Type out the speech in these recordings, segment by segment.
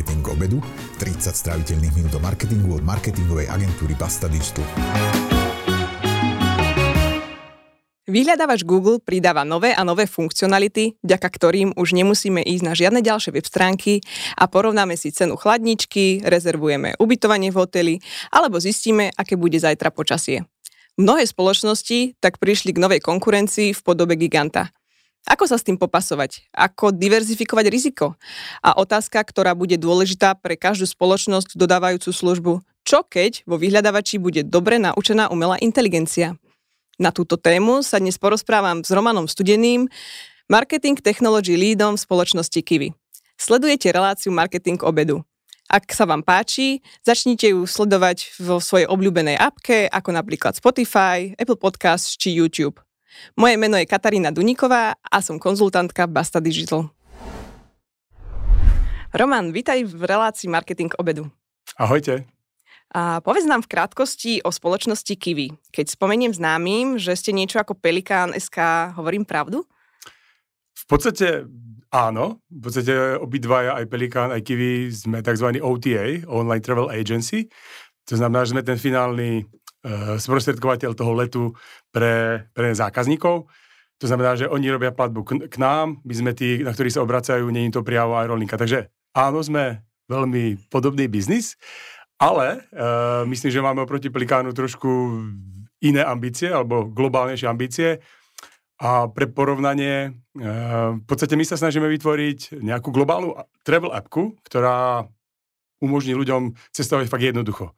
Marketing obedu, 30 stráviteľných minút o marketingu od marketingovej agentúry Basta Digital. Vyhľadávač Google pridáva nové a nové funkcionality, vďaka ktorým už nemusíme ísť na žiadne ďalšie web stránky a porovnáme si cenu chladničky, rezervujeme ubytovanie v hoteli alebo zistíme, aké bude zajtra počasie. Mnohé spoločnosti tak prišli k novej konkurencii v podobe giganta – ako sa s tým popasovať? Ako diverzifikovať riziko? A otázka, ktorá bude dôležitá pre každú spoločnosť dodávajúcu službu. Čo keď vo vyhľadávači bude dobre naučená umelá inteligencia? Na túto tému sa dnes porozprávam s Romanom Studeným, marketing technology leadom v spoločnosti Kiwi. Sledujete reláciu Marketing obedu. Ak sa vám páči, začnite ju sledovať vo svojej obľúbenej apke, ako napríklad Spotify, Apple Podcast či YouTube. Moje meno je Katarína Duníková a som konzultantka Basta Digital. Roman, vítaj v relácii Marketing obedu. Ahojte. A povedz nám v krátkosti o spoločnosti Kiwi. Keď spomeniem známym, že ste niečo ako Pelikán SK, hovorím pravdu? V podstate áno. V podstate obidvaja, aj Pelikán, aj Kiwi sme tzv. OTA, Online Travel Agency. To znamená, že sme ten finálny sprostredkovateľ toho letu pre, pre zákazníkov. To znamená, že oni robia platbu k, k nám, my sme tí, na ktorí sa obracajú, je to priamo aerolinka. Takže áno, sme veľmi podobný biznis, ale uh, myslím, že máme oproti Pelikánu trošku iné ambície, alebo globálnejšie ambície. A pre porovnanie, uh, v podstate my sa snažíme vytvoriť nejakú globálnu travel appku, ktorá umožní ľuďom cestovať fakt jednoducho.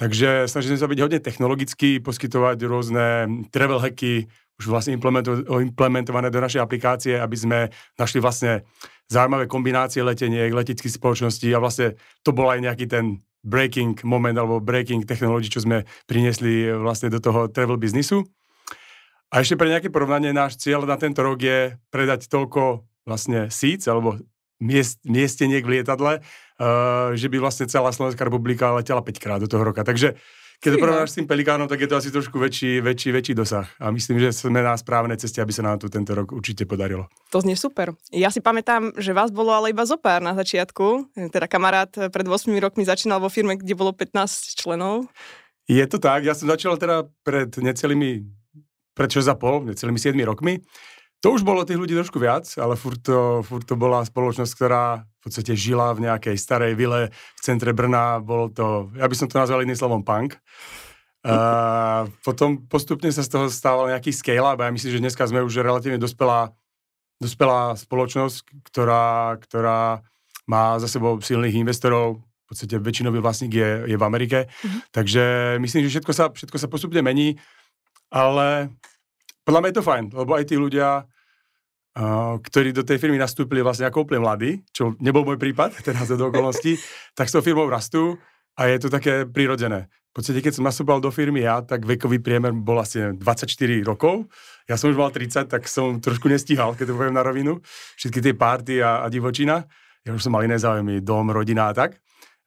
Takže snažíme sa byť hodne technologicky, poskytovať rôzne travel hacky, už vlastne implementované do našej aplikácie, aby sme našli vlastne zaujímavé kombinácie leteniek, leteckých spoločností a vlastne to bol aj nejaký ten breaking moment alebo breaking technology, čo sme priniesli vlastne do toho travel biznisu. A ešte pre nejaké porovnanie, náš cieľ na tento rok je predať toľko vlastne seats alebo miest, miesteniek v lietadle, uh, že by vlastne celá Slovenská republika letela 5 krát do toho roka. Takže keď to porovnáš s tým Pelikánom, tak je to asi trošku väčší, väčší, väčší dosah. A myslím, že sme na správnej ceste, aby sa nám to tento rok určite podarilo. To znie super. Ja si pamätám, že vás bolo ale iba zopár na začiatku. Teda kamarát pred 8 rokmi začínal vo firme, kde bolo 15 členov. Je to tak. Ja som začal teda pred necelými, pred 6,5, necelými 7 rokmi. To už bolo tých ľudí trošku viac, ale furt to, furt to bola spoločnosť, ktorá v podstate žila v nejakej starej vile v centre Brna. Bolo to, ja by som to nazval iným slovom punk. Uh, potom postupne sa z toho stával nejaký scale-up a ja myslím, že dneska sme už relatívne dospelá, dospelá spoločnosť, ktorá, ktorá má za sebou silných investorov, v podstate väčšinový vlastník je, je v Amerike, mm-hmm. takže myslím, že všetko sa, všetko sa postupne mení, ale podľa mňa je to fajn, lebo aj tí ľudia, uh, ktorí do tej firmy nastúpili vlastne ako úplne mladí, čo nebol môj prípad, teraz do okolností, tak s tou firmou rastú a je to také prirodzené. V podstate, keď som nastúpal do firmy ja, tak vekový priemer bol asi 24 rokov. Ja som už mal 30, tak som trošku nestíhal, keď to poviem na rovinu. Všetky tie párty a, a divočina. Ja už som mal iné záujmy, dom, rodina a tak.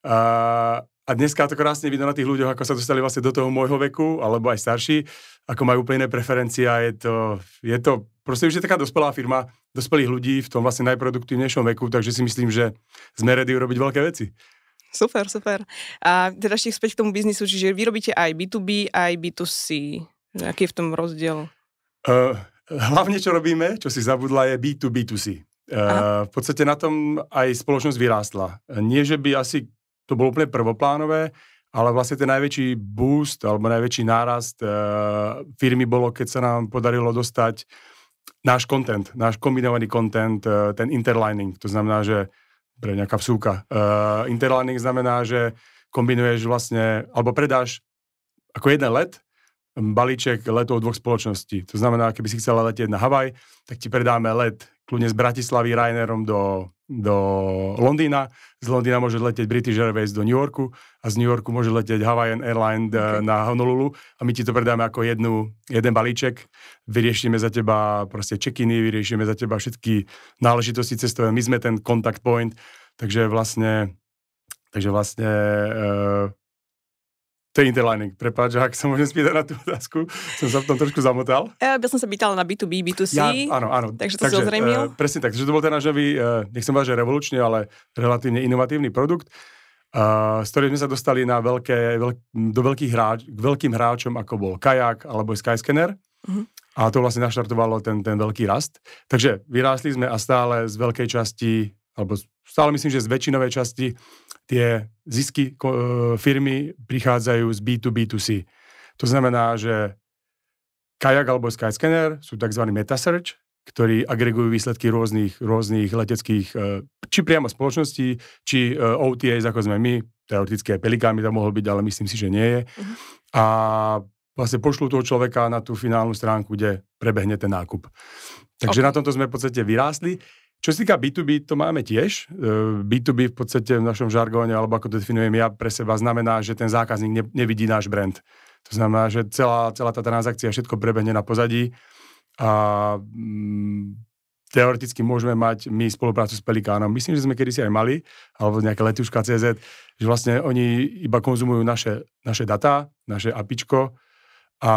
Uh, a dneska to krásne vidno na tých ľuďoch, ako sa dostali vlastne do toho môjho veku, alebo aj starší, ako majú úplne iné preferencie a je to, je to proste už je taká dospelá firma, dospelých ľudí v tom vlastne najproduktívnejšom veku, takže si myslím, že sme ready urobiť veľké veci. Super, super. A teda ešte späť k tomu biznisu, čiže vy robíte aj B2B, aj B2C. Aký je v tom rozdiel? Uh, hlavne, čo robíme, čo si zabudla, je B2B2C. Uh, v podstate na tom aj spoločnosť vyrástla. Nie, že by asi to bolo úplne prvoplánové, ale vlastne ten najväčší boost alebo najväčší nárast uh, firmy bolo, keď sa nám podarilo dostať náš content, náš kombinovaný content, uh, ten interlining. To znamená, že pre nejaká vsúka. Uh, interlining znamená, že kombinuješ vlastne, alebo predáš ako jeden let, balíček letov dvoch spoločností. To znamená, keby si chcela letieť na Havaj, tak ti predáme let kľudne z Bratislavy Ryanairom do do Londýna, z Londýna môže letieť British Airways do New Yorku a z New Yorku môže letieť Hawaiian Airlines eh, okay. na Honolulu. A my ti to predáme ako jednu, jeden balíček, vyriešime za teba proste check-iny, vyriešime za teba všetky náležitosti cestové, my sme ten contact point, takže vlastne takže vlastne uh, To je interlining. Prepáč, ak sa môžem spýtať na tú otázku, som sa v tom trošku zamotal. Ja by som sa pýtala na B2B, B2C. Ja, áno, áno. Takže to takže, si ozrejmil. Uh, presne tak. Takže to bol ten náš nový, uh, nechcem povedať, že revolučný, ale relatívne inovatívny produkt, uh, s ktorým sme sa dostali na veľké, veľk, do veľkých hráč, k veľkým hráčom, ako bol Kajak alebo Skyscanner. Uh-huh. A to vlastne naštartovalo ten, ten veľký rast. Takže vyrástli sme a stále z veľkej časti, alebo stále myslím, že z väčšinovej časti tie zisky e, firmy prichádzajú z B2B2C. To znamená, že Kayak alebo Skyscanner sú tzv. metasearch, ktorí agregujú výsledky rôznych, rôznych leteckých, e, či priamo spoločností, či e, OTAs, ako sme my, teoreticky aj Pelikán by tam mohol byť, ale myslím si, že nie je. Uh-huh. A vlastne pošlú toho človeka na tú finálnu stránku, kde prebehne ten nákup. Takže okay. na tomto sme v podstate vyrástli. Čo sa týka B2B, to máme tiež. B2B e, v podstate v našom žargóne, alebo ako to definujem ja pre seba, znamená, že ten zákazník ne, nevidí náš brand. To znamená, že celá, celá tá transakcia všetko prebehne na pozadí a mm, teoreticky môžeme mať my spoluprácu s Pelikánom. Myslím, že sme kedysi aj mali, alebo nejaké letuška CZ, že vlastne oni iba konzumujú naše, naše data, naše apičko, a,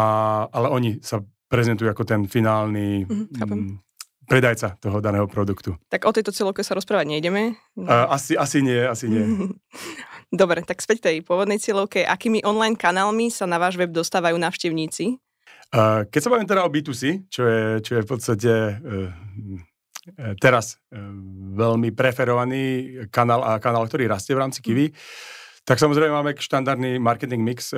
ale oni sa prezentujú ako ten finálny mm, predajca toho daného produktu. Tak o tejto celovke sa rozprávať nejdeme? No. Asi, asi nie, asi nie. Dobre, tak späť tej pôvodnej cieľovke. Akými online kanálmi sa na váš web dostávajú návštevníci? Keď sa bavím teda o B2C, čo je, čo je v podstate uh, teraz uh, veľmi preferovaný kanál a kanál, ktorý rastie v rámci Kiwi, tak samozrejme máme štandardný marketing mix,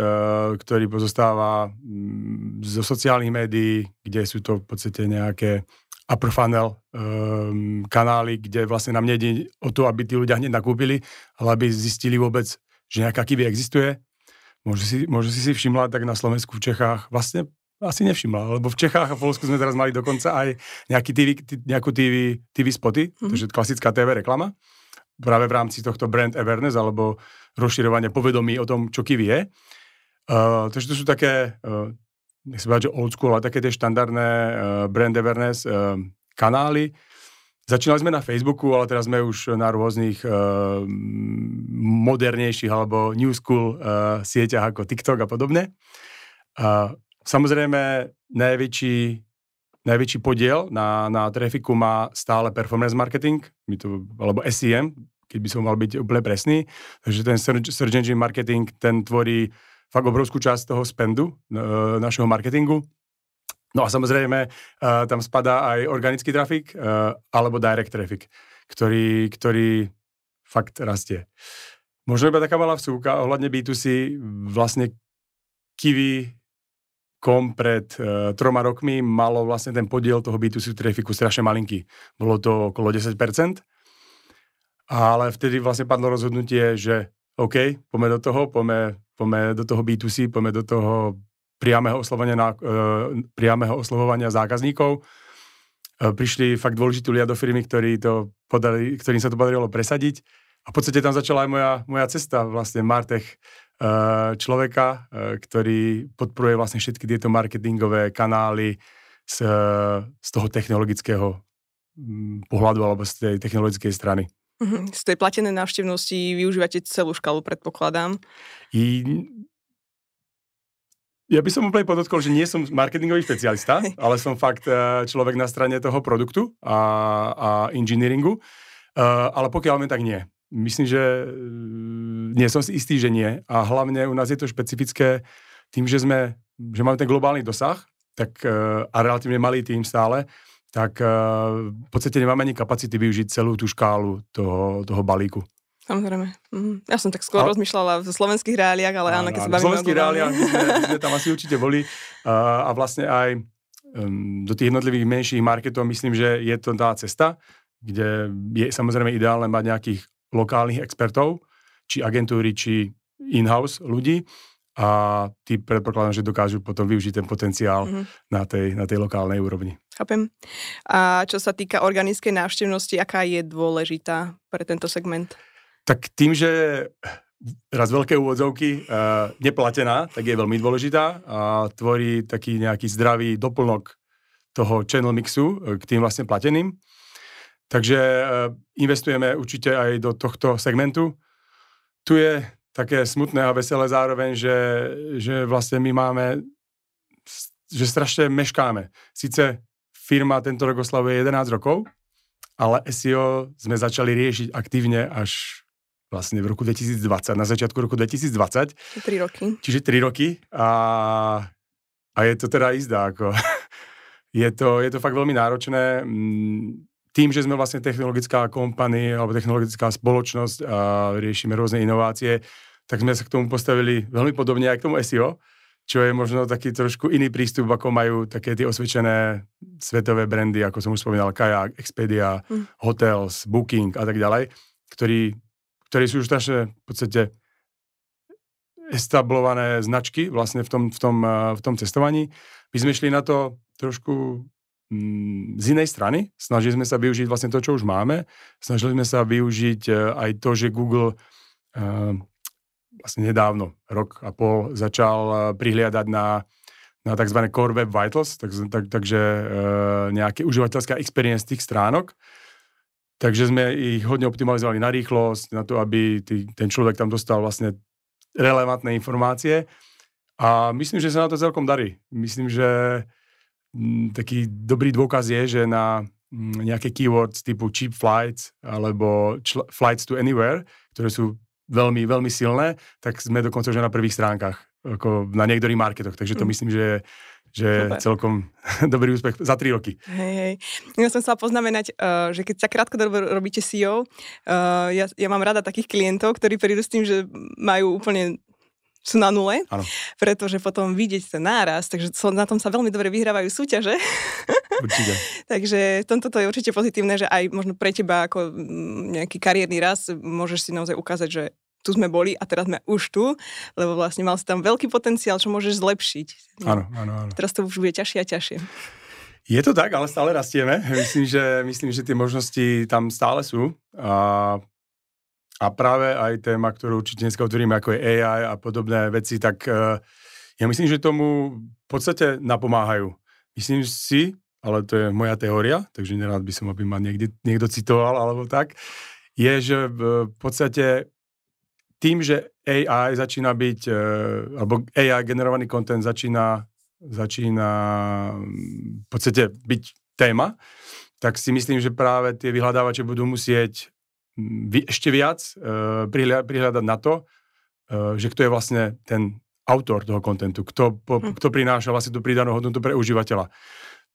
ktorý pozostáva um, zo sociálnych médií, kde sú to v podstate nejaké upper funnel um, kanály, kde vlastne nám nejde o to, aby tí ľudia hneď nakúpili, ale aby zistili vôbec, že nejaká kiwi existuje. Môže si, môže si si všimla, tak na Slovensku, v Čechách vlastne asi nevšimla, lebo v Čechách a v Polsku sme teraz mali dokonca aj nejaký TV, nejakú TV, TV spoty, mm-hmm. takže klasická TV reklama, práve v rámci tohto brand awareness alebo rozširovania povedomí o tom, čo kiwi je. Uh, takže to sú také uh, nech sa že old school, ale také tie štandardné uh, brand awareness uh, kanály. Začínali sme na Facebooku, ale teraz sme už na rôznych uh, modernejších alebo new school uh, sieťach ako TikTok a podobne. Uh, samozrejme, najväčší, najväčší podiel na, na trafiku má stále performance marketing, my to, alebo SEM, keď by som mal byť úplne presný. Takže ten search, search engine marketing, ten tvorí fakt obrovskú časť toho spendu uh, našeho marketingu. No a samozrejme, uh, tam spadá aj organický trafik uh, alebo direct traffic, ktorý, ktorý fakt rastie. Možno iba taká malá vsúka ohľadne B2C, vlastne Kiwi kom pred uh, troma rokmi malo vlastne ten podiel toho B2C trafiku strašne malinký. Bolo to okolo 10%. Ale vtedy vlastne padlo rozhodnutie, že OK, poďme do toho, poďme poďme do toho B2C, poďme do toho priamého oslovenia, na, uh, priamého oslovovania zákazníkov. Uh, prišli fakt dôležití ľudia do firmy, ktorí to podali, ktorým sa to podarilo presadiť. A v podstate tam začala aj moja, moja cesta, vlastne Martech, uh, človeka, uh, ktorý podporuje vlastne všetky tieto marketingové kanály z, z toho technologického pohľadu alebo z tej technologickej strany. Mhm, z tej platenej návštevnosti využívate celú škalu, predpokladám. I... Ja by som úplne podotkol, že nie som marketingový špecialista, ale som fakt eh, človek na strane toho produktu a, a engineeringu. Uh, ale pokiaľ viem, tak nie. Myslím, že uh, nie som si istý, že nie. A hlavne u nás je to špecifické tým, že sme, že máme ten globálny dosah tak, uh, a relatívne malý tým stále, tak uh, v podstate nemáme ani kapacity využiť celú tú škálu toho, toho balíku. Samozrejme. Mhm. Ja som tak skôr ale... rozmýšľala v slovenských reáliách, ale áno, keď sa bavíme v slovenských reáliách my sme, my sme tam asi určite boli uh, a vlastne aj um, do tých jednotlivých menších marketov myslím, že je to tá cesta, kde je samozrejme ideálne mať nejakých lokálnych expertov, či agentúry, či in-house ľudí, a tí predpokladám, že dokážu potom využiť ten potenciál mm-hmm. na, tej, na tej lokálnej úrovni. Chápem. A čo sa týka organickej návštevnosti, aká je dôležitá pre tento segment? Tak tým, že raz veľké úvodzovky, uh, neplatená, tak je veľmi dôležitá a tvorí taký nejaký zdravý doplnok toho channel mixu uh, k tým vlastne plateným. Takže uh, investujeme určite aj do tohto segmentu. Tu je také smutné a veselé zároveň, že, že vlastne my máme, že strašne meškáme. Sice firma tento rok oslavuje 11 rokov, ale SEO sme začali riešiť aktívne až vlastne v roku 2020, na začiatku roku 2020. 3 roky. Čiže 3 roky a, a je to teda jízda. Ako. je, to, je to fakt veľmi náročné. Mm, tým, že sme vlastne technologická kompany alebo technologická spoločnosť a riešime rôzne inovácie, tak sme sa k tomu postavili veľmi podobne aj k tomu SEO, čo je možno taký trošku iný prístup, ako majú také tie osvedčené svetové brandy, ako som už spomínal, Kayak, Expedia, mm. Hotels, Booking a tak ďalej, ktorí, ktorí sú už strašne v podstate establované značky vlastne v tom, v tom, v tom cestovaní. My sme šli na to trošku mm, z inej strany. Snažili sme sa využiť vlastne to, čo už máme. Snažili sme sa využiť e, aj to, že Google uh, vlastne nedávno, rok a pol, začal eh, prihliadať na, na tzv. Core Web Vitals, tak, tak, takže e, nejaké užívateľská experience tých stránok. Takže sme ich hodne optimalizovali na rýchlosť, na to, aby tý, ten človek tam dostal vlastne relevantné informácie. A myslím, že sa na to celkom darí. Myslím, že mm, taký dobrý dôkaz je, že na m, mm, nejaké keywords typu cheap flights alebo čl- flights to anywhere, ktoré sú veľmi, veľmi silné, tak sme dokonca už na prvých stránkach, ako na niektorých marketoch. Takže to mm. myslím, že že je celkom dobrý úspech za tri roky. Hej, hej. Ja som chcela poznamenať, uh, že keď sa krátko robíte CEO, uh, ja, ja mám rada takých klientov, ktorí prídu s tým, že majú úplne sú na nule, ano. pretože potom vidieť ten náraz, takže na tom sa veľmi dobre vyhrávajú súťaže. Určite. takže tomto to je určite pozitívne, že aj možno pre teba ako mm, nejaký kariérny raz môžeš si naozaj ukázať, že tu sme boli a teraz sme už tu, lebo vlastne mal si tam veľký potenciál, čo môžeš zlepšiť. Áno, áno, áno. Teraz to už bude ťažšie a ťažšie. Je to tak, ale stále rastieme. Myslím, že, myslím, že tie možnosti tam stále sú. A a práve aj téma, ktorú určite dneska otvoríme, ako je AI a podobné veci, tak uh, ja myslím, že tomu v podstate napomáhajú. Myslím si, ale to je moja teória, takže nerád by som, aby ma niekde, niekto citoval alebo tak, je, že v podstate tým, že AI začína byť, uh, alebo AI generovaný content začína, začína v podstate byť téma, tak si myslím, že práve tie vyhľadávače budú musieť ešte viac uh, prihľadať na to, uh, že kto je vlastne ten autor toho kontentu, kto, po, hm. kto prináša vlastne tú pridanú hodnotu pre užívateľa.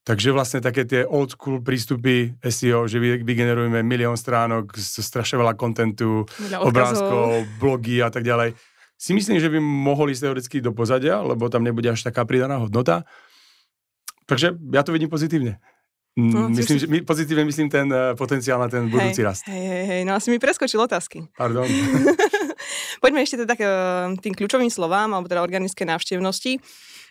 Takže vlastne také tie old school prístupy SEO, že vy, vygenerujeme milión stránok, strašne veľa kontentu, obrázkov, blogy a tak ďalej. Si myslím, že by mohli ísť teoreticky do pozadia, lebo tam nebude až taká pridaná hodnota. Takže ja to vidím pozitívne. No, mm, myslím, že my pozitívne myslím ten uh, potenciál na ten budúci hej, rast. Hej, hej, hej, no asi mi preskočil otázky. Pardon. Poďme ešte teda k uh, tým kľúčovým slovám, alebo teda organické návštevnosti.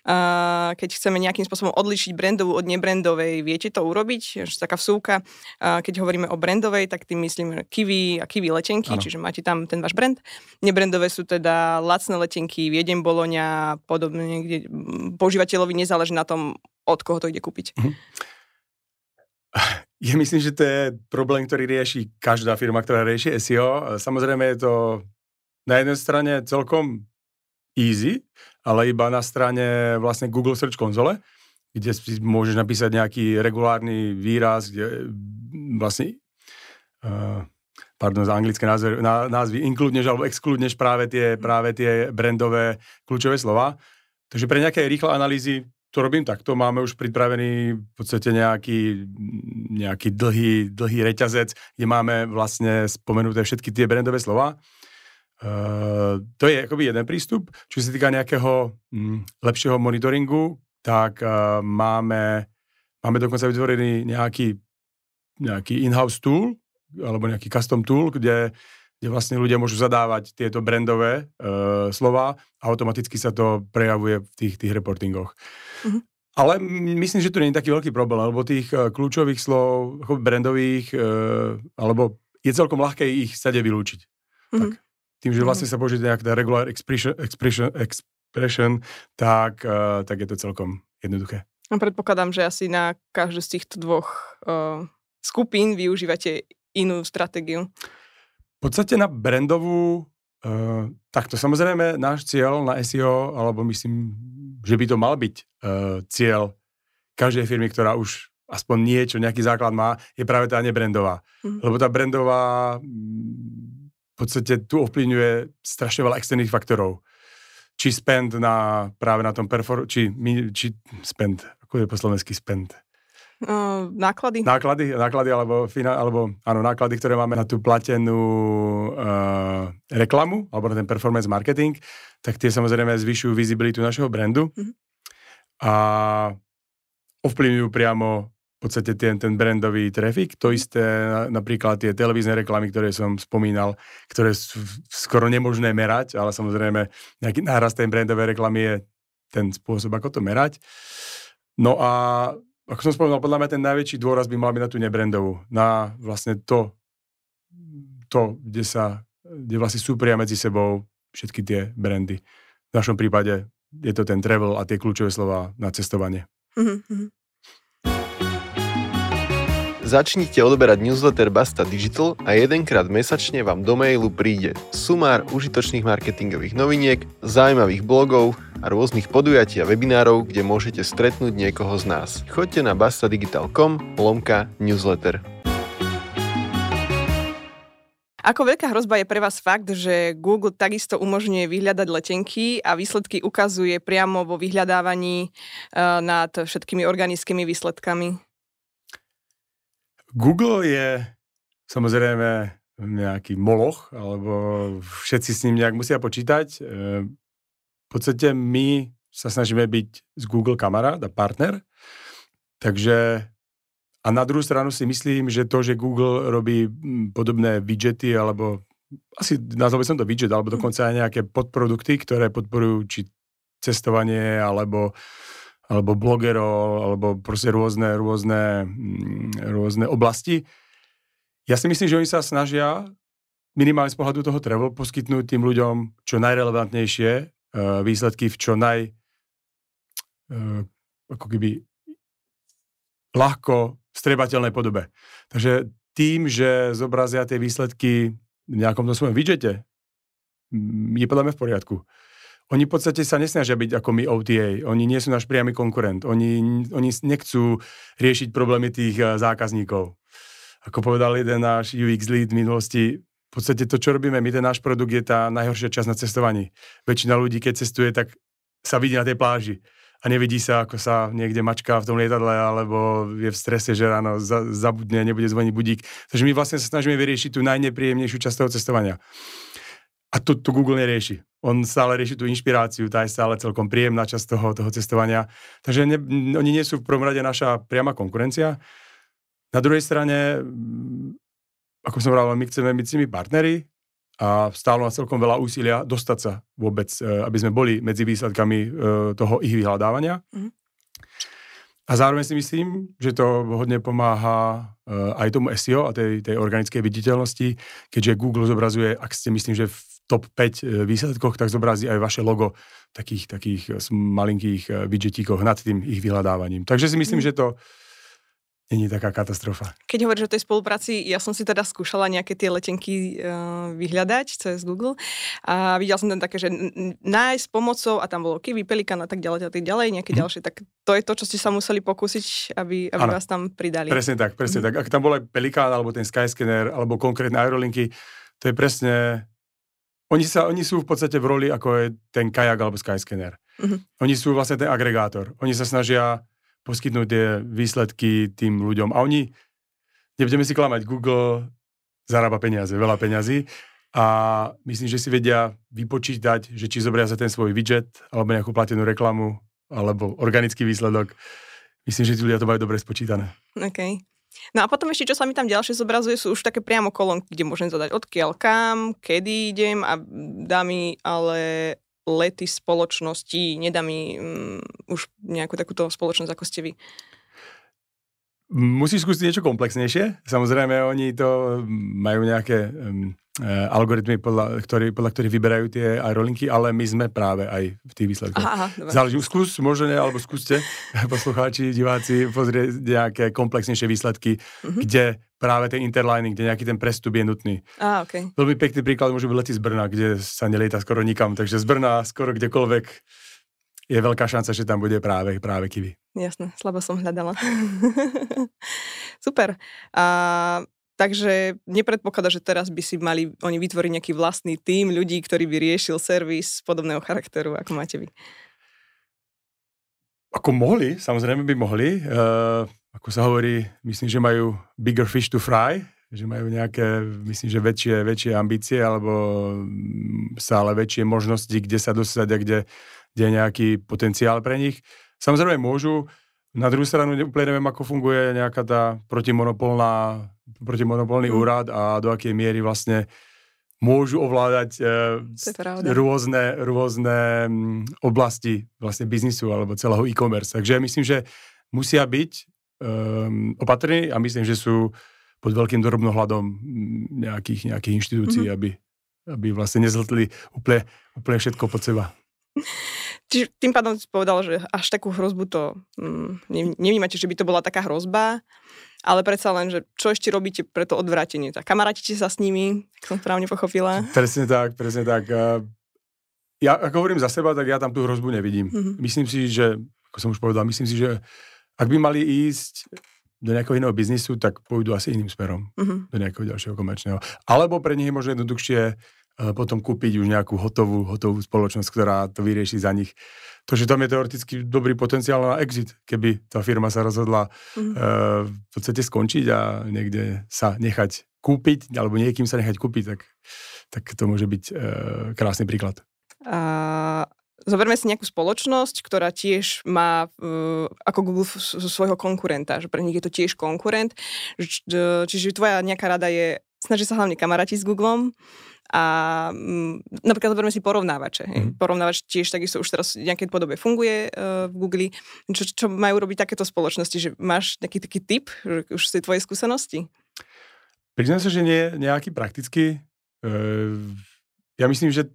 Uh, keď chceme nejakým spôsobom odlišiť brandovú od nebrandovej, viete to urobiť? Až taká vsúka. Keď hovoríme o brandovej, tak tým myslím kiwi a kiwi letenky, ano. čiže máte tam ten váš brand. Nebrandové sú teda lacné letenky, Viedem, Boloňa, podobne, kde používateľovi nezáleží na tom, od koho to ide kúpiť. Uh-huh. Ja myslím, že to je problém, ktorý rieši každá firma, ktorá rieši SEO. Samozrejme je to na jednej strane celkom easy, ale iba na strane vlastne Google Search konzole, kde si môžeš napísať nejaký regulárny výraz, kde vlastne uh, pardon, za anglické názvy, názvy inkludneš alebo exkludneš práve tie, práve tie brandové kľúčové slova. Takže pre nejaké rýchle analýzy to robím takto. Máme už pripravený v podstate nejaký, nejaký dlhý, dlhý reťazec, kde máme vlastne spomenuté všetky tie brandové slova. Uh, to je akoby jeden prístup. Čo sa týka nejakého mm, lepšieho monitoringu, tak uh, máme, máme dokonca vytvorený nejaký, nejaký in-house tool, alebo nejaký custom tool, kde kde vlastne ľudia môžu zadávať tieto brandové uh, slova a automaticky sa to prejavuje v tých, tých reportingoch. Mm-hmm. Ale myslím, že to nie je taký veľký problém, lebo tých uh, kľúčových slov, brandových, uh, alebo je celkom ľahké ich sade vylúčiť. Mm-hmm. Tak, tým, že vlastne mm-hmm. sa použije nejaká regular expression, expression, expression tak, uh, tak je to celkom jednoduché. A predpokladám, že asi na každú z týchto dvoch uh, skupín využívate inú stratégiu podstate na brandovú Uh, takto samozrejme náš cieľ na SEO, alebo myslím, že by to mal byť uh, cieľ každej firmy, ktorá už aspoň niečo, nejaký základ má, je práve tá nebrandová. Mm. Lebo tá brandová mm, v podstate tu ovplyvňuje strašne veľa externých faktorov. Či spend na, práve na tom perfor... Či, či spend, ako je po slovensky spend? Uh, náklady? Náklady, náklady alebo, alebo áno, náklady, ktoré máme na tú platenú uh, reklamu alebo na ten performance marketing, tak tie samozrejme zvyšujú vizibilitu našeho brandu mm-hmm. a ovplyvňujú priamo v podstate ten, ten brandový trafik. To isté napríklad tie televízne reklamy, ktoré som spomínal, ktoré sú skoro nemožné merať, ale samozrejme nejaký nárast tej brandovej reklamy je ten spôsob, ako to merať. No a ako som spomínal, podľa mňa ten najväčší dôraz by mal byť na tú nebrandovú, na vlastne to, to kde sa, kde vlastne súpria medzi sebou všetky tie brandy. V našom prípade je to ten travel a tie kľúčové slova na cestovanie. Mm-hmm. Začnite odoberať newsletter Basta Digital a jedenkrát mesačne vám do mailu príde sumár užitočných marketingových noviniek, zaujímavých blogov a rôznych podujatí a webinárov, kde môžete stretnúť niekoho z nás. Choďte na bastadigital.com lomka newsletter. Ako veľká hrozba je pre vás fakt, že Google takisto umožňuje vyhľadať letenky a výsledky ukazuje priamo vo vyhľadávaní uh, nad všetkými organickými výsledkami? Google je samozrejme nejaký moloch, alebo všetci s ním nejak musia počítať. E, v podstate my sa snažíme byť z Google kamarát a partner, takže a na druhú stranu si myslím, že to, že Google robí podobné widgety, alebo asi nazval by som to widget, alebo dokonca aj nejaké podprodukty, ktoré podporujú či cestovanie, alebo uh, alebo blogerov, alebo proste rôzne, rôzne, mm, rôzne oblasti. Ja si myslím, že oni sa snažia minimálne z pohľadu toho travel poskytnúť tým ľuďom čo najrelevantnejšie uh, výsledky v čo naj uh, ako keby ľahko strebateľnej podobe. Takže tým, že zobrazia tie výsledky v nejakom tom svojom widgete, mm, je podľa mňa v poriadku. Oni v podstate sa nesnažia byť ako my OTA. Oni nie sú náš priamy konkurent. Oni, oni nechcú riešiť problémy tých eh, zákazníkov. Ako povedal jeden náš UX lead v minulosti, v podstate to, čo robíme my, ten náš produkt je tá najhoršia časť na cestovaní. Väčšina ľudí, keď cestuje, tak sa vidí na tej pláži a nevidí sa, ako sa niekde mačká v tom lietadle, alebo je v strese, že ráno zabudne, nebude zvoniť budík. Takže my vlastne sa snažíme vyriešiť tú najnepríjemnejšiu časť toho cestovania. A to, to Google nerieši. On stále rieši tú inšpiráciu, tá je stále celkom príjemná časť toho, toho cestovania. Takže ne, oni nie sú v prvom rade naša priama konkurencia. Na druhej strane, mm, ako som hovoril, my chceme byť s nimi partneri a stálo nás celkom veľa úsilia dostať sa vôbec, e, aby sme boli medzi výsledkami e, toho ich vyhľadávania. Mm-hmm. A zároveň si myslím, že to hodne pomáha uh, aj tomu SEO a tej, tej organickej viditeľnosti, keďže Google zobrazuje, ak ste myslím, že v top 5 e, výsledkoch, tak zobrazí aj vaše logo v takých, takých e, malinkých widgetíkoch nad tým ich vyhľadávaním. Takže si myslím, mm. že to není taká katastrofa. Keď hovoríš o tej spolupráci, ja som si teda skúšala nejaké tie letenky uh, vyhľadať cez Google a videla som tam také, že nájsť pomocou a tam bolo Kiwi, Pelikan a tak ďalej a tak ďalej, nejaké mm. ďalšie, tak to je to, čo ste sa museli pokúsiť, aby, aby vás tam pridali. Presne tak, presne mm. tak. Ak tam bol aj Pelikán, alebo ten Skyscanner, alebo konkrétne aerolinky, to je presne oni, sa, oni sú v podstate v roli, ako je ten kajak alebo Skyscanner. Uh-huh. Oni sú vlastne ten agregátor. Oni sa snažia poskytnúť tie výsledky tým ľuďom. A oni, nebudeme si klamať, Google zarába peniaze, veľa peňazí a myslím, že si vedia vypočítať, že či zobria za ten svoj widget alebo nejakú platenú reklamu alebo organický výsledok. Myslím, že tí ľudia to majú dobre spočítané. Okay. No a potom ešte, čo sa mi tam ďalšie zobrazuje, sú už také priamo kolónky, kde môžem zadať odkiaľ kam, kedy idem a dá mi ale lety spoločnosti, nedá mi um, už nejakú takúto spoločnosť, ako ste vy. Musíš skúsiť niečo komplexnejšie. Samozrejme, oni to majú nejaké um, algoritmy, podľa, ktorý, podľa ktorých vyberajú tie aerolinky, ale my sme práve aj v tých výsledkoch. Aha, Záleží, skús, možno ne, alebo skúste, poslucháči, diváci, pozrieť nejaké komplexnejšie výsledky, uh-huh. kde práve ten interlining, kde nejaký ten prestup je nutný. Á, okay. Veľmi pekný príklad môže byť lety z Brna, kde sa nelieta skoro nikam, takže z Brna skoro kdekoľvek je veľká šanca, že tam bude práve, práve kiwi. Jasné, slabo som hľadala. Super. A Takže nepredpokladá, že teraz by si mali oni vytvoriť nejaký vlastný tím ľudí, ktorý by riešil servis podobného charakteru, ako máte vy. Ako mohli, samozrejme by mohli. Uh, ako sa hovorí, myslím, že majú bigger fish to fry, že majú nejaké, myslím, že väčšie, väčšie ambície alebo stále väčšie možnosti, kde sa dostať a kde, kde je nejaký potenciál pre nich. Samozrejme môžu, na druhú stranu úplne neviem, ako funguje nejaká tá protimonopolná, protimonopolný mm. úrad a do akej miery vlastne môžu ovládať e, rôzne, rôzne mm, oblasti vlastne biznisu alebo celého e-commerce. Takže myslím, že musia byť um, opatrní a myslím, že sú pod veľkým drobnohľadom mm, nejakých, nejakých inštitúcií, mm-hmm. aby, aby vlastne nezltli úplne, úplne všetko pod seba. Čiže tým pádom si povedal, že až takú hrozbu to mm, nevnímate, že by to bola taká hrozba, ale predsa len, že čo ešte robíte pre to odvrátenie? Tak kamarátite sa s nimi, ak som správne pochopila? Presne tak, presne tak. Ja, ako hovorím za seba, tak ja tam tú hrozbu nevidím. Mm-hmm. Myslím si, že, ako som už povedal, myslím si, že ak by mali ísť do nejakého iného biznisu, tak pôjdu asi iným smerom, mm-hmm. do nejakého ďalšieho komerčného. Alebo pre nich je možno jednoduchšie potom kúpiť už nejakú hotovú, hotovú spoločnosť, ktorá to vyrieši za nich. To, že tam je teoreticky dobrý potenciál na exit, keby tá firma sa rozhodla mm-hmm. uh, v podstate skončiť a niekde sa nechať kúpiť, alebo niekým sa nechať kúpiť, tak, tak to môže byť uh, krásny príklad. A zoberme si nejakú spoločnosť, ktorá tiež má uh, ako Google svojho konkurenta, že pre nich je to tiež konkurent. Čiže tvoja nejaká rada je, snaží sa hlavne kamaráti s Googlem, a m, mm, napríklad zoberme si porovnávače. Mm. Porovnávač tiež takisto už teraz v nejakej podobe funguje uh, v Google. Čo, čo majú robiť takéto spoločnosti? Že máš nejaký taký typ, už si tvoje skúsenosti? Priznám sa, že nie nejaký praktický. Uh, ja myslím, že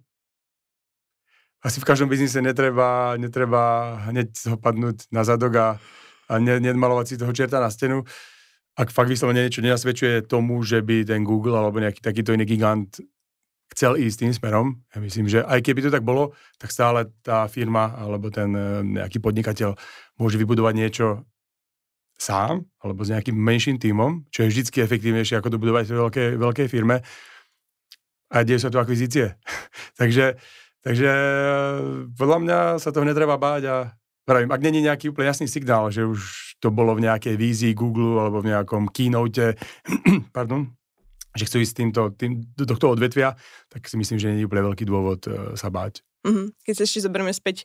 asi v každom biznise netreba, netreba hneď ho padnúť na zadok a, a ne, nedmalovať si toho čerta na stenu. Ak fakt vyslovene niečo nenasvedčuje tomu, že by ten Google alebo nejaký takýto iný gigant chcel ísť tým smerom. Ja myslím, že aj keby to tak bolo, tak stále tá firma alebo ten eh, nejaký podnikateľ môže vybudovať niečo sám alebo s nejakým menším tímom, čo je vždy efektívnejšie ako dobudovať v veľkej, veľkej firme. A deje sa tu akvizície. takže, takže eh, podľa mňa sa toho netreba báť a pravím, ak není nejaký úplne jasný signál, že už to bolo v nejakej vízii Google alebo v nejakom keynote, pardon, že chcú ísť týmto, tým, do tohto odvetvia, tak si myslím, že nie je úplne veľký dôvod uh, sa báť. Mm-hmm. Keď sa ešte zoberieme späť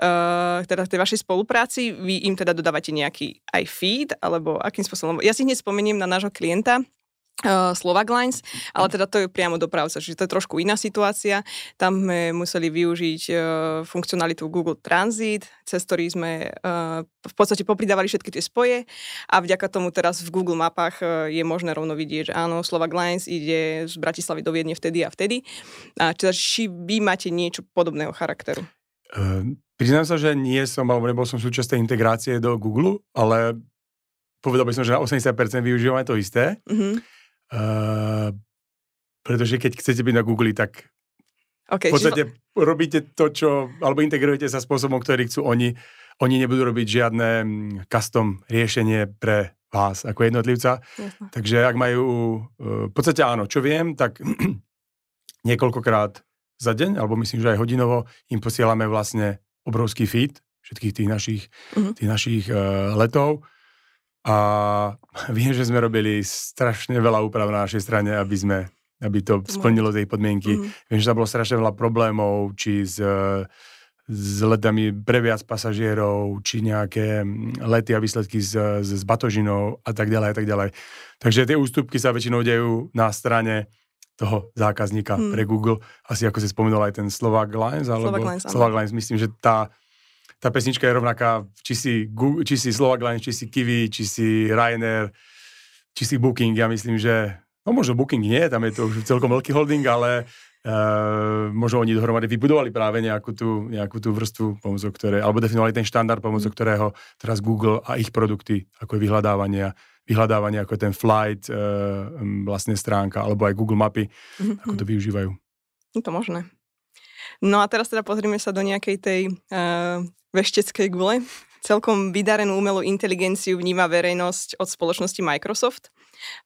uh, teda tej vašej spolupráci, vy im teda dodávate nejaký aj feed, alebo akým spôsobom? Ja si hneď spomeniem na nášho klienta, Slovak Lines, ale teda to je priamo dopravca, čiže to je trošku iná situácia. Tam sme museli využiť uh, funkcionalitu Google Transit, cez ktorý sme uh, v podstate popridávali všetky tie spoje a vďaka tomu teraz v Google mapách uh, je možné rovno vidieť, že áno, Slovak Lines ide z Bratislavy do Viedne vtedy a vtedy. A teda, či vy máte niečo podobného charakteru? Uh, priznám sa, že nie som, alebo nebol som súčasť integrácie do Google, ale povedal by som, že na 80% využívame to isté. Mm-hmm. Uh, pretože keď chcete byť na Google, tak okay, v podstate čiže... robíte to, čo, alebo integrujete sa spôsobom, ktorý chcú oni. Oni nebudú robiť žiadne mm, custom riešenie pre vás ako jednotlivca. Jasne. Takže ak majú, uh, v podstate áno, čo viem, tak niekoľkokrát za deň, alebo myslím, že aj hodinovo, im posielame vlastne obrovský feed všetkých tých našich, uh-huh. tých našich uh, letov a viem, že sme robili strašne veľa úprav na našej strane, aby sme aby to splnilo tej podmienky. Mm. Viem, že tam bolo strašne veľa problémov, či s, s letami pre viac pasažierov, či nejaké lety a výsledky s, s, s batožinou a tak ďalej a tak ďalej. Takže tie ústupky sa väčšinou dejú na strane toho zákazníka mm. pre Google. Asi ako si spomenul aj ten Slovak Lines, alebo Slovak Lines, Slovak Lines myslím, že tá tá pesnička je rovnaká, či si, či si Slovak Line, či si Kiwi, či si Ryanair, či si Booking. Ja myslím, že No možno Booking nie, tam je to už celkom veľký holding, ale Uh, možno oni dohromady vybudovali práve nejakú tú, nejakú tú vrstvu, pomocou ktoré, alebo definovali ten štandard, pomocou mm. ktorého teraz Google a ich produkty, ako je vyhľadávanie, vyhľadávanie ako je ten flight, uh, vlastne stránka, alebo aj Google mapy, mm-hmm. ako to využívajú. Je to možné. No a teraz teda pozrime sa do nejakej tej uh, vešteckej gule. Celkom vydarenú umelú inteligenciu vníma verejnosť od spoločnosti Microsoft.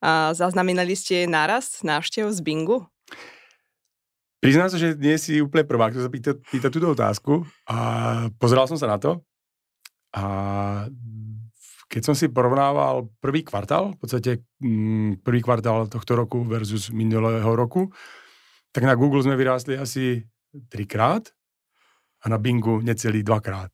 Uh, zaznamenali ste náraz návštev z Bingu? Priznám sa, že nie si úplne prvá, kto sa pýta, pýta túto otázku a pozeral som sa na to a keď som si porovnával prvý kvartál, v podstate mm, prvý kvartál tohto roku versus minulého roku, tak na Google sme vyrástli asi trikrát a na Bingu necelý dvakrát.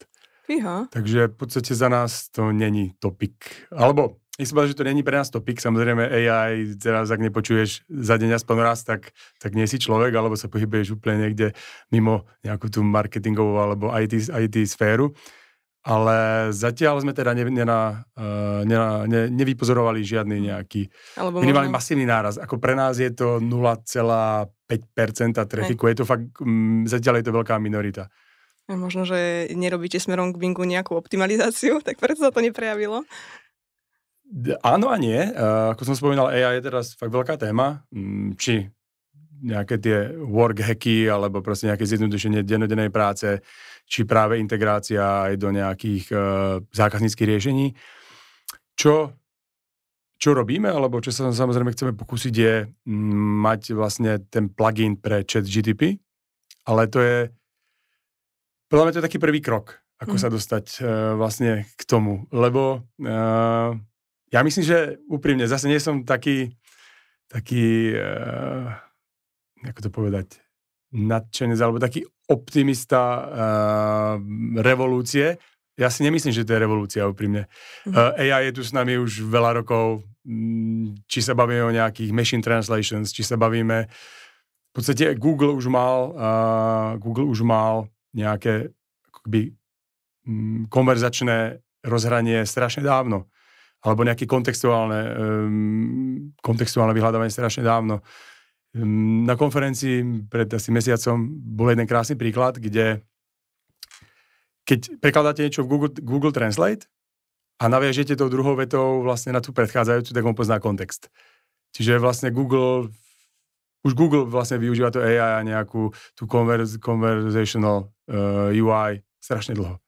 Fíha. Takže v podstate za nás to není topik. Alebo nech si že to není pre nás topik, samozrejme AI, teraz ak nepočuješ za deň aspoň raz, tak, tak nie si človek, alebo sa pohybuješ úplne niekde mimo nejakú tú marketingovú alebo IT, IT sféru. Ale zatiaľ sme teda ne, ne, uh, ne, ne, nevypozorovali žiadny nejaký alebo minimálny možno... masívny náraz. Ako pre nás je to 0,5% trafiku. Je to fakt, um, zatiaľ je to veľká minorita. Možno, že nerobíte smerom k Bingu nejakú optimalizáciu, tak preto sa to neprejavilo. Áno a nie. Ako som spomínal, AI je teraz fakt veľká téma. Um, či nejaké tie work hacky, alebo proste nejaké zjednodušenie dennodennej práce, či práve integrácia aj do nejakých uh, zákazníckých riešení. Čo, čo robíme, alebo čo sa samozrejme chceme pokúsiť je um, mať vlastne ten plugin pre chat GTP, ale to je podľa mňa to je taký prvý krok, ako mm. sa dostať uh, vlastne k tomu, lebo uh, ja myslím, že úprimne, zase nie som taký, taký, uh, ako to povedať, nadšenec, alebo taký optimista uh, revolúcie. Ja si nemyslím, že to je revolúcia, úprimne. Mm. Uh, AI je tu s nami už veľa rokov, mm, či sa bavíme o nejakých machine translations, či sa bavíme... V podstate Google už mal, uh, Google už mal nejaké akoby, mm, konverzačné rozhranie strašne dávno alebo nejaké kontextuálne, um, kontextuálne vyhľadávanie strašne dávno. Um, na konferencii pred asi mesiacom bol jeden krásny príklad, kde keď prekladáte niečo v Google, Google Translate a naviažete tou druhou vetou vlastne na tú predchádzajúcu, tak on pozná kontext. Čiže vlastne Google, už Google vlastne využíva to AI a nejakú tú conversational uh, UI strašne dlho.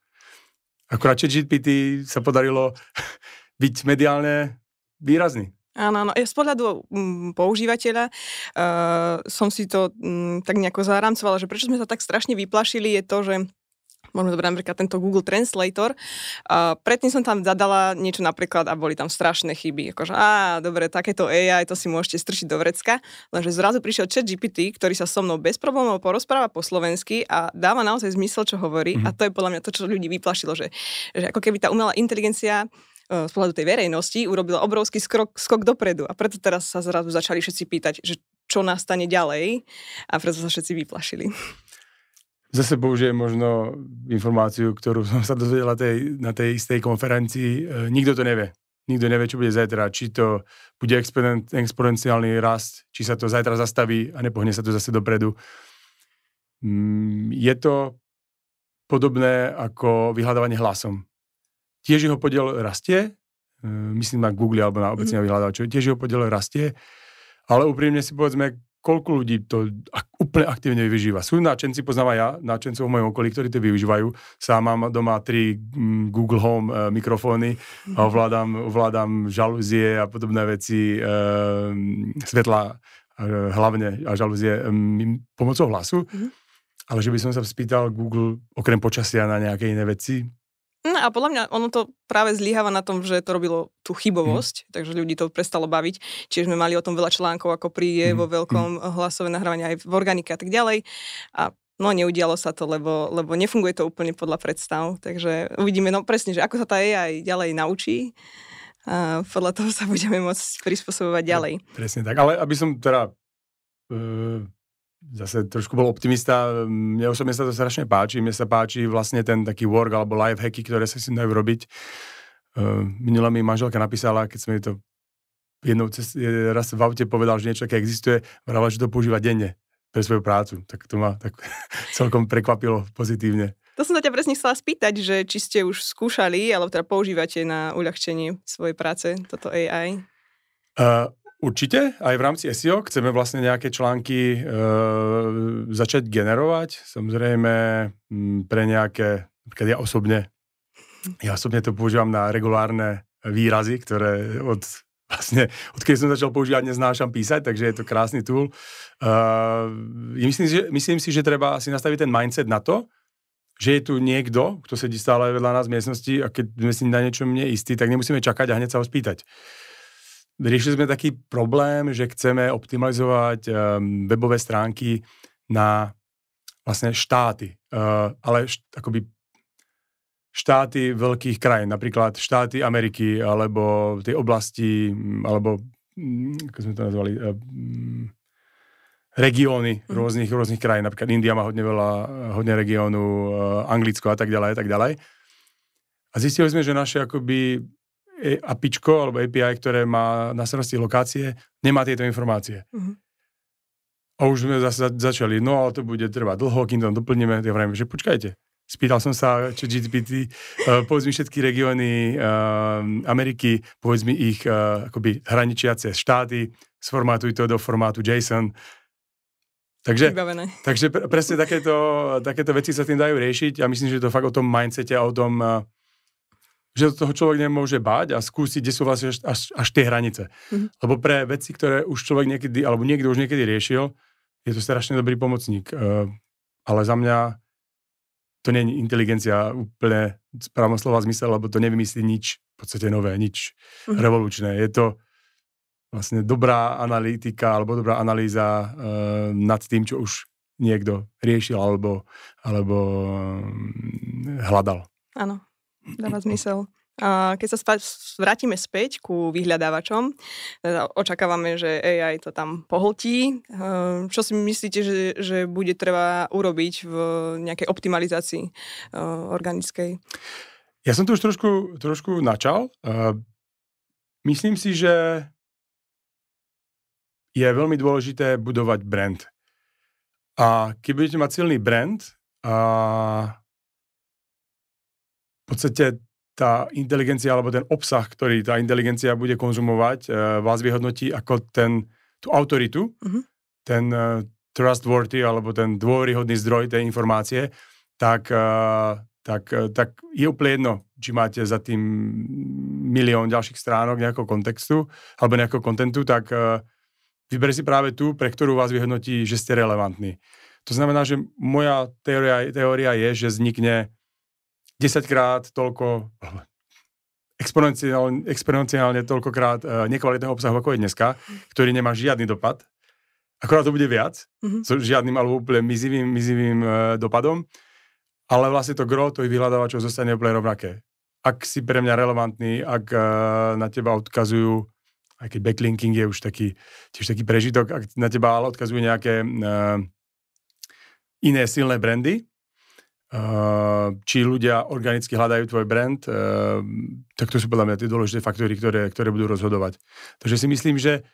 Akurát ChatGPT sa podarilo byť mediálne výrazný. Áno, áno. Z pohľadu m, používateľa uh, som si to m, tak nejako zarámcovala, že prečo sme sa tak strašne vyplašili, je to, že Môžeme zobrať napríklad tento Google Translator. Uh, predtým som tam zadala niečo napríklad a boli tam strašné chyby. Akože, á, dobre, takéto AI, to si môžete strčiť do vrecka. Lenže zrazu prišiel chat GPT, ktorý sa so mnou bez problémov porozpráva po slovensky a dáva naozaj zmysel, čo hovorí. Mm-hmm. A to je podľa mňa to, čo ľudí vyplašilo, že, že ako keby tá umelá inteligencia E, z pohľadu tej verejnosti urobila obrovský skok, skok dopredu. A preto teraz sa zrazu začali všetci pýtať, že čo nastane ďalej a preto sa všetci vyplašili. Zase použijem možno informáciu, ktorú som sa dozvedel na tej, na tej istej konferencii. E, nikto to nevie. Nikto nevie, čo bude zajtra. Či to bude exponenciálny rast, či sa to zajtra zastaví a nepohne sa to zase dopredu. Mm, je to podobné ako vyhľadávanie hlasom tiež jeho podiel rastie, e, myslím na Google alebo na obecne mm. vyhľadávačov, tiež jeho podiel rastie, ale úprimne si povedzme, koľko ľudí to úplne aktívne využíva. Sú náčenci, poznám aj ja, náčencov v mojom okolí, ktorí to využívajú. Sám mám doma tri mm, Google Home e, mikrofóny mhm. ovládam, ovládam žalúzie a podobné veci, e, svetla e, hlavne a žalúzie e, pomocou hlasu. Mm. Ale že by som sa spýtal Google okrem počasia na nejaké iné veci, No a podľa mňa ono to práve zlyháva na tom, že to robilo tú chybovosť, mm. takže ľudí to prestalo baviť. Čiže sme mali o tom veľa článkov, ako príde mm. vo veľkom mm. hlasové nahrávanie aj v organike a tak ďalej. A no neudialo sa to, lebo, lebo nefunguje to úplne podľa predstav. Takže uvidíme no presne, že ako sa tá AI ďalej naučí. A podľa toho sa budeme môcť prispôsobovať ďalej. Presne tak, ale aby som teda uh zase trošku bol optimista. Mne osobne sa to strašne páči. Mne sa páči vlastne ten taký work alebo live hacky, ktoré sa si dajú robiť. Uh, minula mi manželka napísala, keď sme to jednou cez, raz v aute povedal, že niečo také existuje, vravel, že to používa denne pre svoju prácu. Tak to ma tak celkom prekvapilo pozitívne. To som sa ťa presne chcela spýtať, že či ste už skúšali, alebo teda používate na uľahčenie svojej práce toto AI? Uh, určite, aj v rámci SEO chceme vlastne nejaké články uh, začať generovať. Samozrejme pre nejaké, napríklad ja osobne, ja osobne to používam na regulárne výrazy, ktoré od vlastne, odkedy som začal používať, neznášam písať, takže je to krásny tool. Uh, myslím, že, myslím si, že treba si nastaviť ten mindset na to, že je tu niekto, kto sedí stále vedľa nás v miestnosti a keď sme si na niečo neistí, tak nemusíme čakať a hneď sa ho spýtať. Riešili sme taký problém, že chceme optimalizovať um, webové stránky na vlastne štáty, uh, ale št, akoby štáty veľkých krajín, napríklad štáty Ameriky, alebo tej oblasti, alebo ako sme to nazvali, uh, regióny mm. rôznych, rôznych krajín. Napríklad India má hodne veľa, hodne regiónu, uh, Anglicko a tak ďalej, a tak ďalej. A zistili sme, že naše akoby APIčko alebo API, ktoré má na starosti lokácie, nemá tieto informácie. Mm. A už sme zase začali, no ale to bude trvať dlho, kým to doplníme. Ja vrajme, že počkajte. Spýtal som sa, čo GPT, uh, povedz mi všetky regióny uh, Ameriky, povedz mi ich uh, akoby hraničiace štáty, sformátuj to do formátu JSON, Takže, takže presne takéto, takéto veci sa tým dajú riešiť a myslím, že to fakt o tom mindsete a o tom, že toho človek nemôže báť a skúsiť, kde sú vlastne až, až, až tie hranice. Mm-hmm. Lebo pre veci, ktoré už človek niekedy, alebo niekto už niekedy riešil, je to strašne dobrý pomocník. Uh, ale za mňa to nie je inteligencia úplne správnom slova zmysel, lebo to nevymyslí nič v podstate nové, nič mm-hmm. revolučné. Je to vlastne dobrá analytika alebo dobrá analýza uh, nad tým, čo už niekto riešil alebo, alebo um, hľadal. Áno, dáva zmysel. A keď sa spať, vrátime späť ku vyhľadávačom, teda očakávame, že AI to tam pohltí. Čo si myslíte, že, že bude treba urobiť v nejakej optimalizácii organickej? Ja som to už trošku, trošku načal. Myslím si, že je veľmi dôležité budovať brand. A keď budete mať silný brand, a podstate tá inteligencia alebo ten obsah, ktorý tá inteligencia bude konzumovať, e, vás vyhodnotí ako ten, tú autoritu, mm-hmm. ten uh, trustworthy alebo ten dôveryhodný zdroj tej informácie, tak, uh, tak, uh, tak je úplne jedno, či máte za tým milión ďalších stránok nejakého kontextu alebo nejakého kontentu, tak uh, Vyber si práve tú, pre ktorú vás vyhodnotí, že ste relevantní. To znamená, že moja teória, teória je, že vznikne 10 krát toľko, exponenciálne, exponenciálne toľkokrát uh, nekvalitného obsahu, ako je dneska, ktorý nemá žiadny dopad. Akorát to bude viac, mm-hmm. so žiadnym alebo úplne mizivým, mizivým uh, dopadom, ale vlastne to gro tých vyhľadávačov zostane úplne rovnaké. Ak si pre mňa relevantný, ak uh, na teba odkazujú aj keď backlinking je už taký, tiež taký prežitok, ak na teba ale odkazujú nejaké uh, iné silné brandy, či ľudia organicky hľadajú tvoj brand, uh, tak to sú podľa mňa tie dôležité faktory, ktoré, ktoré budú rozhodovať. Takže si myslím, že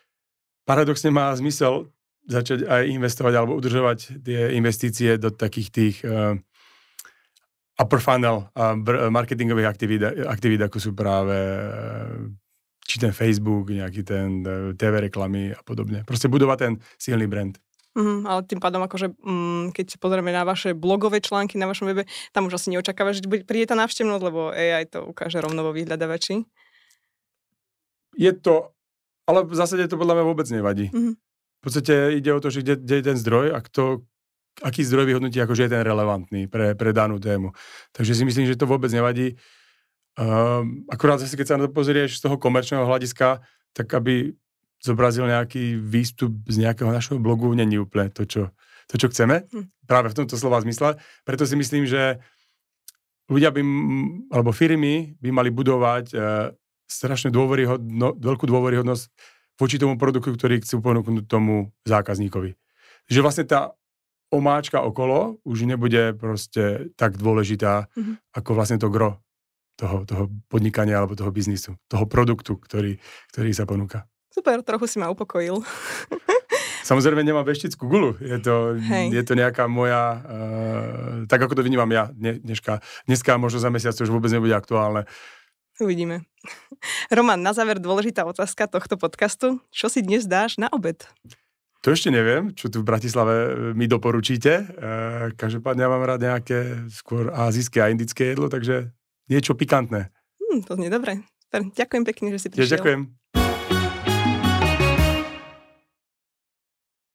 paradoxne má zmysel začať aj investovať alebo udržovať tie investície do takých tých uh, upper funnel marketingových aktivít, aktivít, ako sú práve či ten Facebook, nejaký ten TV reklamy a podobne. Proste budovať ten silný brand. Mm, ale tým pádom, akože, mm, keď si pozrieme na vaše blogové články na vašom webe, tam už asi neočakávaš, že príde tá návštevnosť, lebo AI to ukáže rovno vo vyhľadávači. Je to, ale v zásade to podľa mňa vôbec nevadí. Mm-hmm. V podstate ide o to, že kde, kde je ten zdroj a kto, aký zdroj vyhodnotí, akože je ten relevantný pre, pre danú tému. Takže si myslím, že to vôbec nevadí. Um, akurát zase, keď sa na to pozrieš z toho komerčného hľadiska, tak aby zobrazil nejaký výstup z nejakého našeho blogu, není úplne to, čo, to, čo chceme. Hm. Práve v tomto slova zmysle. Preto si myslím, že ľudia by, alebo firmy by mali budovať uh, strašne dôveryhodno, veľkú dôveryhodnosť voči tomu produktu, ktorý chcú ponúknuť tomu zákazníkovi. Že vlastne tá omáčka okolo už nebude proste tak dôležitá, mm-hmm. ako vlastne to gro toho, toho podnikania alebo toho biznisu, toho produktu, ktorý, ktorý sa ponúka. Super, trochu si ma upokojil. Samozrejme nemám veštickú gulu. Je to, je to nejaká moja, uh, tak ako to vnímam ja dneska. Dneska možno za mesiac to už vôbec nebude aktuálne. Uvidíme. Roman, na záver dôležitá otázka tohto podcastu. Čo si dnes dáš na obed? To ešte neviem, čo tu v Bratislave e, mi doporučíte. Uh, každopádne ja mám rád nejaké skôr azijské a indické jedlo, takže niečo pikantné. Hmm, to nie dobre. Ďakujem pekne, že si prišiel. Ja ďakujem.